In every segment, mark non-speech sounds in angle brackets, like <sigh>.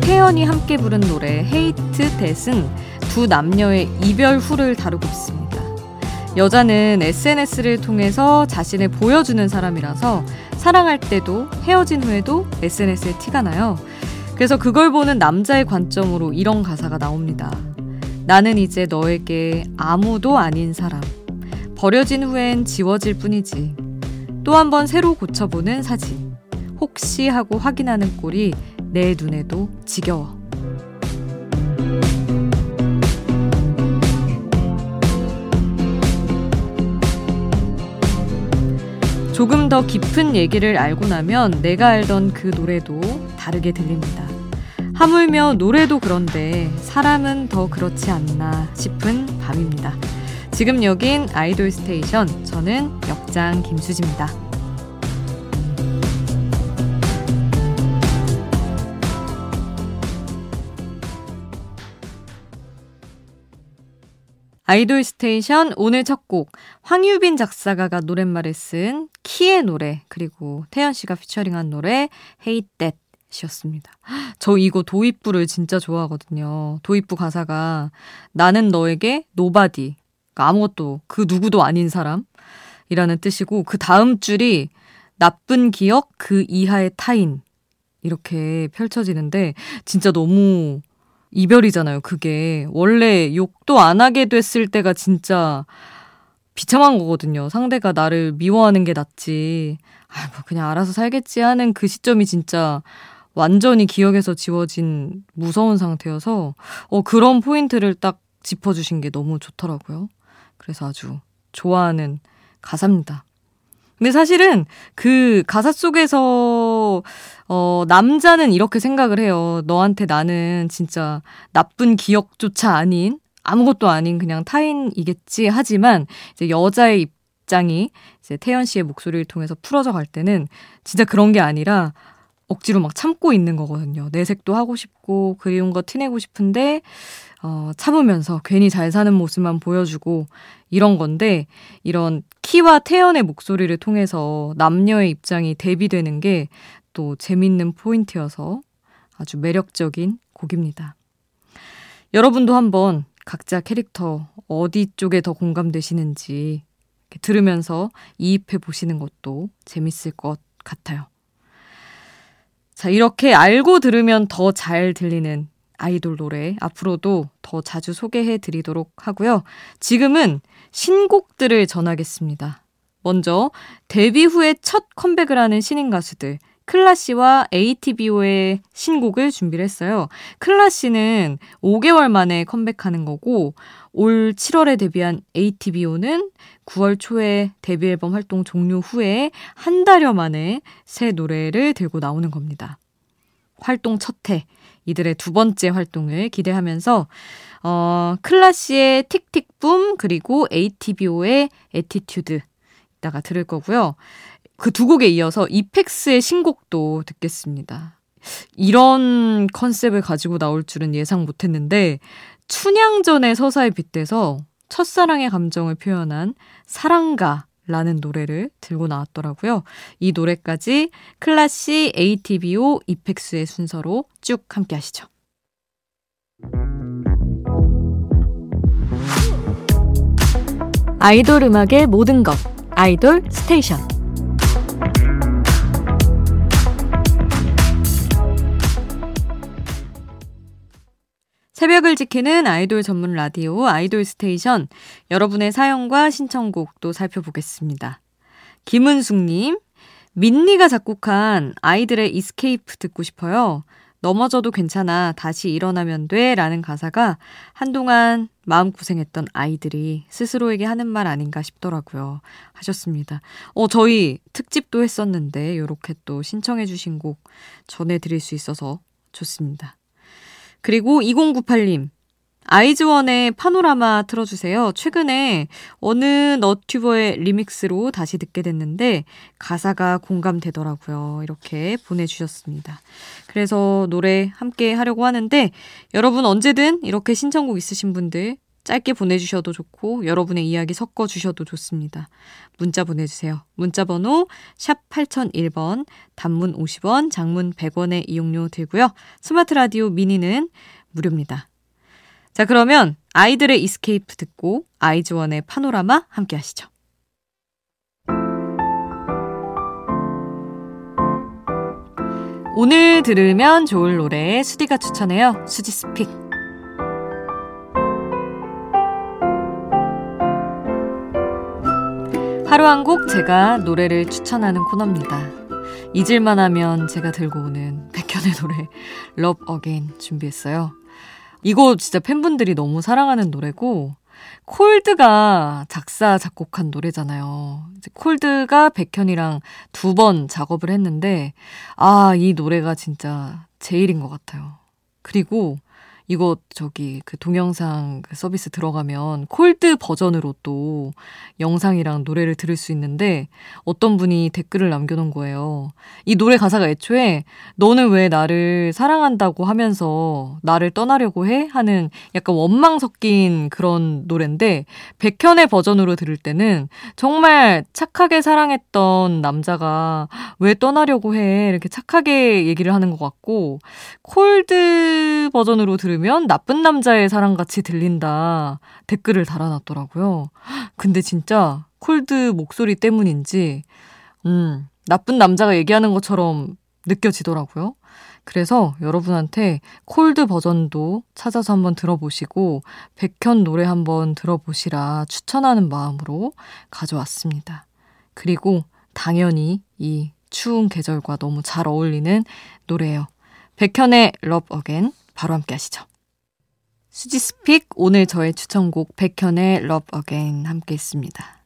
태연이 함께 부른 노래 헤이트 댓은 두 남녀의 이별 후를 다루고 있습니다. 여자는 SNS를 통해서 자신을 보여주는 사람이라서 사랑할 때도 헤어진 후에도 SNS에 티가 나요. 그래서 그걸 보는 남자의 관점으로 이런 가사가 나옵니다. 나는 이제 너에게 아무도 아닌 사람. 버려진 후엔 지워질 뿐이지. 또 한 번 새로 고쳐보는 사진. 혹시 하고 확인하는 꼴이 내 눈에도 지겨워. 조금 더 깊은 얘기를 알고 나면 내가 알던 그 노래도 다르게 들립니다. 하물며 노래도 그런데 사람은 더 그렇지 않나 싶은 밤입니다. 지금 여긴 아이돌 스테이션. 저는 역장 김수지입니다. 아이돌 스테이션 오늘 첫 곡 황유빈 작사가가 노랫말을 쓴 키의 노래 그리고 태연 씨가 피처링한 노래 Hate That 이었습니다. 저 이거 도입부를 진짜 좋아하거든요. 도입부 가사가 나는 너에게 nobody 그러니까 아무것도 그 누구도 아닌 사람이라는 뜻이고 그 다음 줄이 나쁜 기억 그 이하의 타인 이렇게 펼쳐지는데 진짜 너무 이별이잖아요, 그게. 원래 욕도 안 하게 됐을 때가 진짜 비참한 거거든요. 상대가 나를 미워하는 게 낫지. 아, 뭐 그냥 알아서 살겠지 하는 그 시점이 진짜 완전히 기억에서 지워진 무서운 상태여서 어 그런 포인트를 딱 짚어주신 게 너무 좋더라고요. 그래서 아주 좋아하는 가사입니다. 근데 사실은 그 가사 속에서 어 남자는 이렇게 생각을 해요. 너한테 나는 진짜 나쁜 기억조차 아닌 아무것도 아닌 그냥 타인이겠지 하지만 이제 여자의 입장이 이제 태연 씨의 목소리를 통해서 풀어져 갈 때는 진짜 그런 게 아니라 억지로 막 참고 있는 거거든요. 내색도 하고 싶고 그리운 거 티내고 싶은데 어, 참으면서 괜히 잘 사는 모습만 보여주고 이런 건데 이런 키와 태연의 목소리를 통해서 남녀의 입장이 대비되는 게 또 재밌는 포인트여서 아주 매력적인 곡입니다. 여러분도 한번 각자 캐릭터 어디 쪽에 더 공감되시는지 들으면서 이입해 보시는 것도 재밌을 것 같아요. 자, 이렇게 알고 들으면 더 잘 들리는 아이돌 노래 앞으로도 더 자주 소개해 드리도록 하고요. 지금은 신곡들을 전하겠습니다. 먼저 데뷔 후에 첫 컴백을 하는 신인 가수들 클라 씨와 ATBO의 신곡을 준비를 했어요. 클라 씨는 5개월 만에 컴백하는 거고 올 7월에 데뷔한 ATBO는 9월 초에 데뷔 앨범 활동 종료 후에 한 달여 만에 새 노래를 들고 나오는 겁니다. 활동 첫 해, 이들의 두 번째 활동을 기대하면서 어, 클라씨의 Tick Tick Boom 그리고 ATBO의 Attitude 이따가 들을 거고요. 그 두 곡에 이어서 이펙스의 신곡도 듣겠습니다. 이런 컨셉을 가지고 나올 줄은 예상 못했는데 춘향전의 서사에 빗대서 첫사랑의 감정을 표현한 사랑가 라는 노래를 들고 나왔더라고요. 이 노래까지 클라씨, ATBO, 이펙스의 순서로 쭉 함께 하시죠. 아이돌 음악의 모든 것. 아이돌 스테이션. 새벽을 지키는 아이돌 전문 라디오 아이돌 스테이션 여러분의 사연과 신청곡도 살펴보겠습니다. 김은숙님, 민니가 작곡한 아이들의 이스케이프 듣고 싶어요. 넘어져도 괜찮아. 다시 일어나면 돼. 라는 가사가 한동안 마음고생했던 아이들이 스스로에게 하는 말 아닌가 싶더라고요. 하셨습니다. 어, 저희 특집도 했었는데, 요렇게 또 신청해주신 곡 전해드릴 수 있어서 좋습니다. 그리고 2098님. 아이즈원의 파노라마 틀어주세요. 최근에 어느 너튜버의 리믹스로 다시 듣게 됐는데 가사가 공감되더라고요. 이렇게 보내주셨습니다. 그래서 노래 함께 하려고 하는데 여러분 언제든 이렇게 신청곡 있으신 분들 짧게 보내주셔도 좋고 여러분의 이야기 섞어주셔도 좋습니다. 문자 보내주세요. 문자 번호 샵 8001번 단문 50원 장문 100원의 이용료 들고요. 스마트 라디오 미니는 무료입니다. 자 그러면 아이들의 Escape 듣고 아이즈원의 파노라마 함께 하시죠. 오늘 들으면 좋을 노래 수디가 추천해요. 수디's pick. 하루 한 곡 제가 노래를 추천하는 코너입니다. 잊을만 하면 제가 들고 오는 백현의 노래 Love Again 준비했어요. 이거 진짜 팬분들이 너무 사랑하는 노래고 콜드가 작사 작곡한 노래잖아요. 콜드가 백현이랑 두 번 작업을 했는데 아, 이 노래가 진짜 제일인 것 같아요. 그리고 이거 저기 그 동영상 그 서비스 들어가면 콜드 버전으로 또 영상이랑 노래를 들을 수 있는데 어떤 분이 댓글을 남겨놓은 거예요. 이 노래 가사가 애초에 너는 왜 나를 사랑한다고 하면서 나를 떠나려고 해? 하는 약간 원망 섞인 그런 노래인데 백현의 버전으로 들을 때는 정말 착하게 사랑했던 남자가 왜 떠나려고 해? 이렇게 착하게 얘기를 하는 것 같고 콜드 버전으로 들을 들으면 나쁜 남자의 사랑같이 들린다 댓글을 달아놨더라고요. 근데 진짜 콜드 목소리 때문인지, 음, 나쁜 남자가 얘기하는 것처럼 느껴지더라고요. 그래서 여러분한테 콜드 버전도 찾아서 한번 들어보시고 백현 노래 한번 들어보시라 추천하는 마음으로 가져왔습니다. 그리고 당연히 이 추운 계절과 너무 잘 어울리는 노래예요. 백현의 Love Again 바로 함께 하시죠. 수지 스픽 오늘 저의 추천곡 백현의 Love Again 함께 했습니다.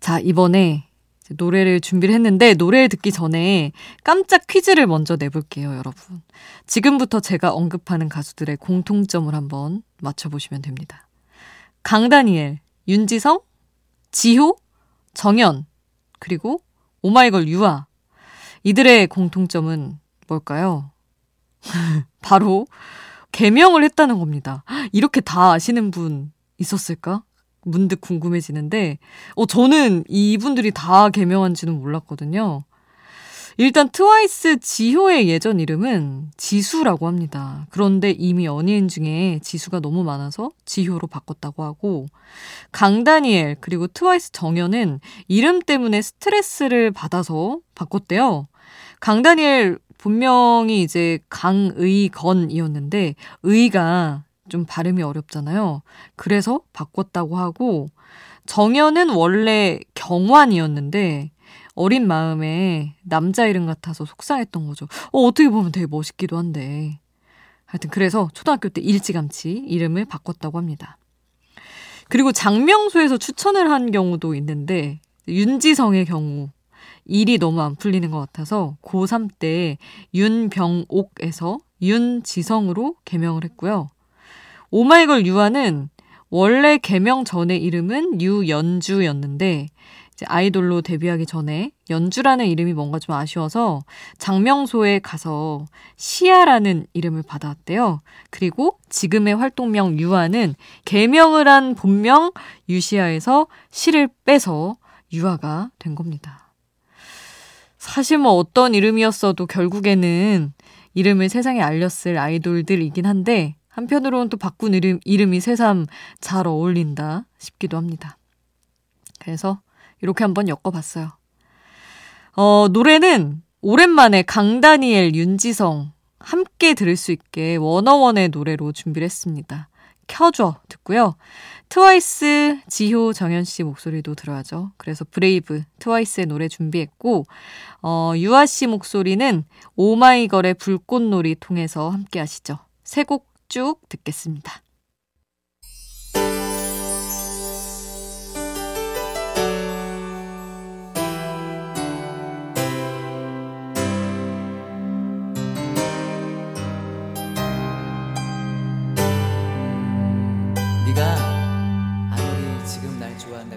자, 이번에 노래를 준비를 했는데 노래를 듣기 전에 깜짝 퀴즈를 먼저 내볼게요, 여러분. 지금부터 제가 언급하는 가수들의 공통점을 한번 맞춰보시면 됩니다. 강다니엘, 윤지성, 지효, 정연, 그리고 오마이걸 유아. 이들의 공통점은 뭘까요? <laughs> 바로 개명을 했다는 겁니다. 이렇게 다 아시는 분 있었을까? 문득 궁금해지는데, 어, 저는 이분들이 다 개명한지는 몰랐거든요. 일단 트와이스 지효의 예전 이름은 지수라고 합니다. 그런데 이미 연예인 중에 지수가 너무 많아서 지효로 바꿨다고 하고 강다니엘 그리고 트와이스 정연은 이름 때문에 스트레스를 받아서 바꿨대요. 강다니엘 본명이 이제 강의건이었는데 의가 좀 발음이 어렵잖아요. 그래서 바꿨다고 하고 정연은 원래 경환이었는데 어린 마음에 남자 이름 같아서 속상했던 거죠. 어, 어떻게 보면 되게 멋있기도 한데. 하여튼 그래서 초등학교 때 일찌감치 이름을 바꿨다고 합니다. 그리고 장명소에서 추천을 한 경우도 있는데 윤지성의 경우 일이 너무 안 풀리는 것 같아서 고3 때 윤병옥에서 윤지성으로 개명을 했고요. 오마이걸 유아는 원래 개명 전의 이름은 유연주였는데 아이돌로 데뷔하기 전에 연주라는 이름이 뭔가 좀 아쉬워서 장명소에 가서 시아라는 이름을 받아왔대요. 그리고 지금의 활동명 유아는 개명을 한 본명 유시아에서 시를 빼서 유아가 된 겁니다. 사실 뭐 어떤 이름이었어도 결국에는 이름을 세상에 알렸을 아이돌들이긴 한데 한편으로는 또 바꾼 이름, 이름이 새삼 잘 어울린다 싶기도 합니다. 그래서 이렇게 한번 엮어봤어요. 어, 노래는 오랜만에 강다니엘, 윤지성 함께 들을 수 있게 워너원의 노래로 준비를 했습니다. 켜줘 듣고요. 트와이스 지효 정연 씨 목소리도 들어야죠. 그래서 Brave 트와이스의 노래 준비했고 어, 유아 씨 목소리는 오마이걸의 불꽃놀이 통해서 함께 하시죠. 세 곡 쭉 듣겠습니다.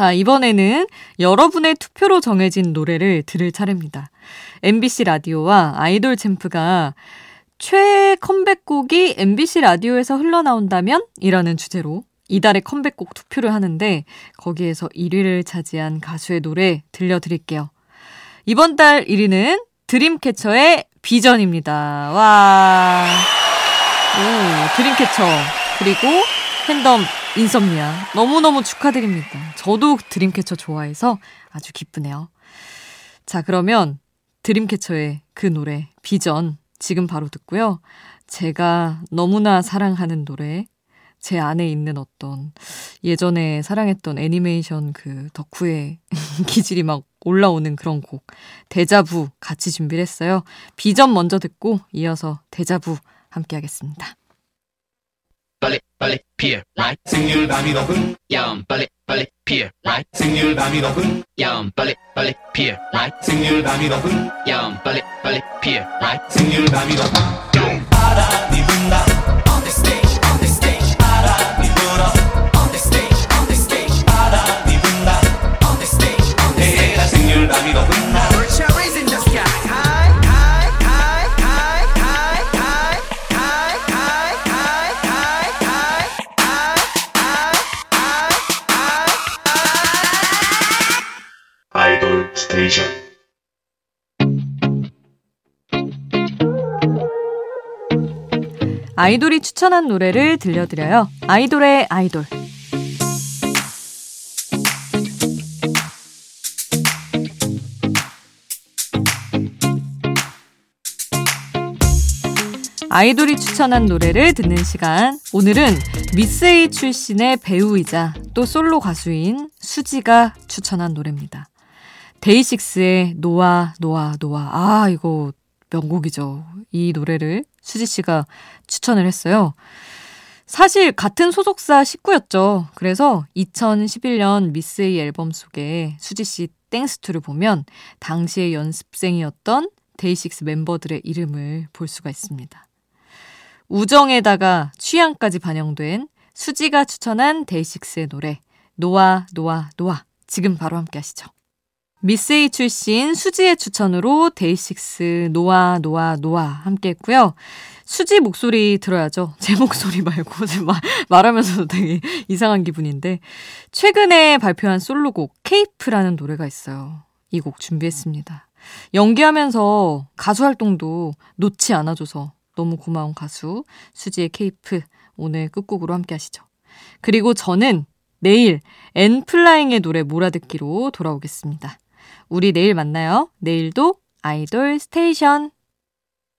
자, 이번에는 여러분의 투표로 정해진 노래를 들을 차례입니다. MBC 라디오와 아이돌 챔프가 최애 컴백곡이 MBC 라디오에서 흘러나온다면? 이라는 주제로 이달의 컴백곡 투표를 하는데 거기에서 1위를 차지한 가수의 노래 들려드릴게요. 이번 달 1위는 드림캐쳐의 비전입니다. 와. 오, 드림캐쳐. 그리고 팬덤 인썸니아. 너무너무 축하드립니다. 저도 드림캐쳐 좋아해서 아주 기쁘네요. 자, 그러면 드림캐쳐의 그 노래, 비전. 지금 바로 듣고요. 제가 너무나 사랑하는 노래, 제 안에 있는 어떤 예전에 사랑했던 애니메이션 그 덕후의 <laughs> 기질이 막 올라오는 그런 곡 데자부 같이 준비를 했어요. 비전 먼저 듣고 이어서 데자부 함께 하겠습니다. 빨리 빨리 피어 라이 생률 밤이 높은 야음 빨리 빨리 피어 라이 생률 밤이 높은 야음 빨리 빨리 피어 라이 생률 밤이 높은 야음 빨리 빨리 피어 라이 생률 밤이 높은 바람이 분다 아이돌이 추천한 노래를 들려드려요. 아이돌의 아이돌. 아이돌이 추천한 노래를 듣는 시간. 오늘은 A 출신의 배우이자 또 솔로 가수인 수지가 추천한 노래입니다. 데이식스의 노아, 노아, 노아. 아, 이거 명곡이죠. 이 노래를 수지 씨가 추천을 했어요. 사실 같은 소속사 식구였죠. 그래서 2011년 미스 A 앨범 속에 수지 씨 Thanks to를 보면 당시의 연습생이었던 데이식스 멤버들의 이름을 볼 수가 있습니다. 우정에다가 취향까지 반영된 수지가 추천한 데이식스의 노래 놓아 놓아 놓아 지금 바로 함께 하시죠. 미스에이 출신 수지의 추천으로 데이식스 놓아 놓아 놓아 함께 했고요. 수지 목소리 들어야죠. <laughs> 제 목소리 말고 <laughs> 말, 말하면서도 되게 <laughs> 이상한 기분인데 최근에 발표한 솔로곡 Cape라는 노래가 있어요. 이 곡 준비했습니다. 연기하면서 가수 활동도 놓지 않아줘서 너무 고마운 가수 수지의 Cape 오늘 끝곡으로 함께 하시죠. 그리고 저는 내일 엔플라잉의 노래 몰아듣기로 돌아오겠습니다. 우리 내일 만나요. 내일도 아이돌 스테이션.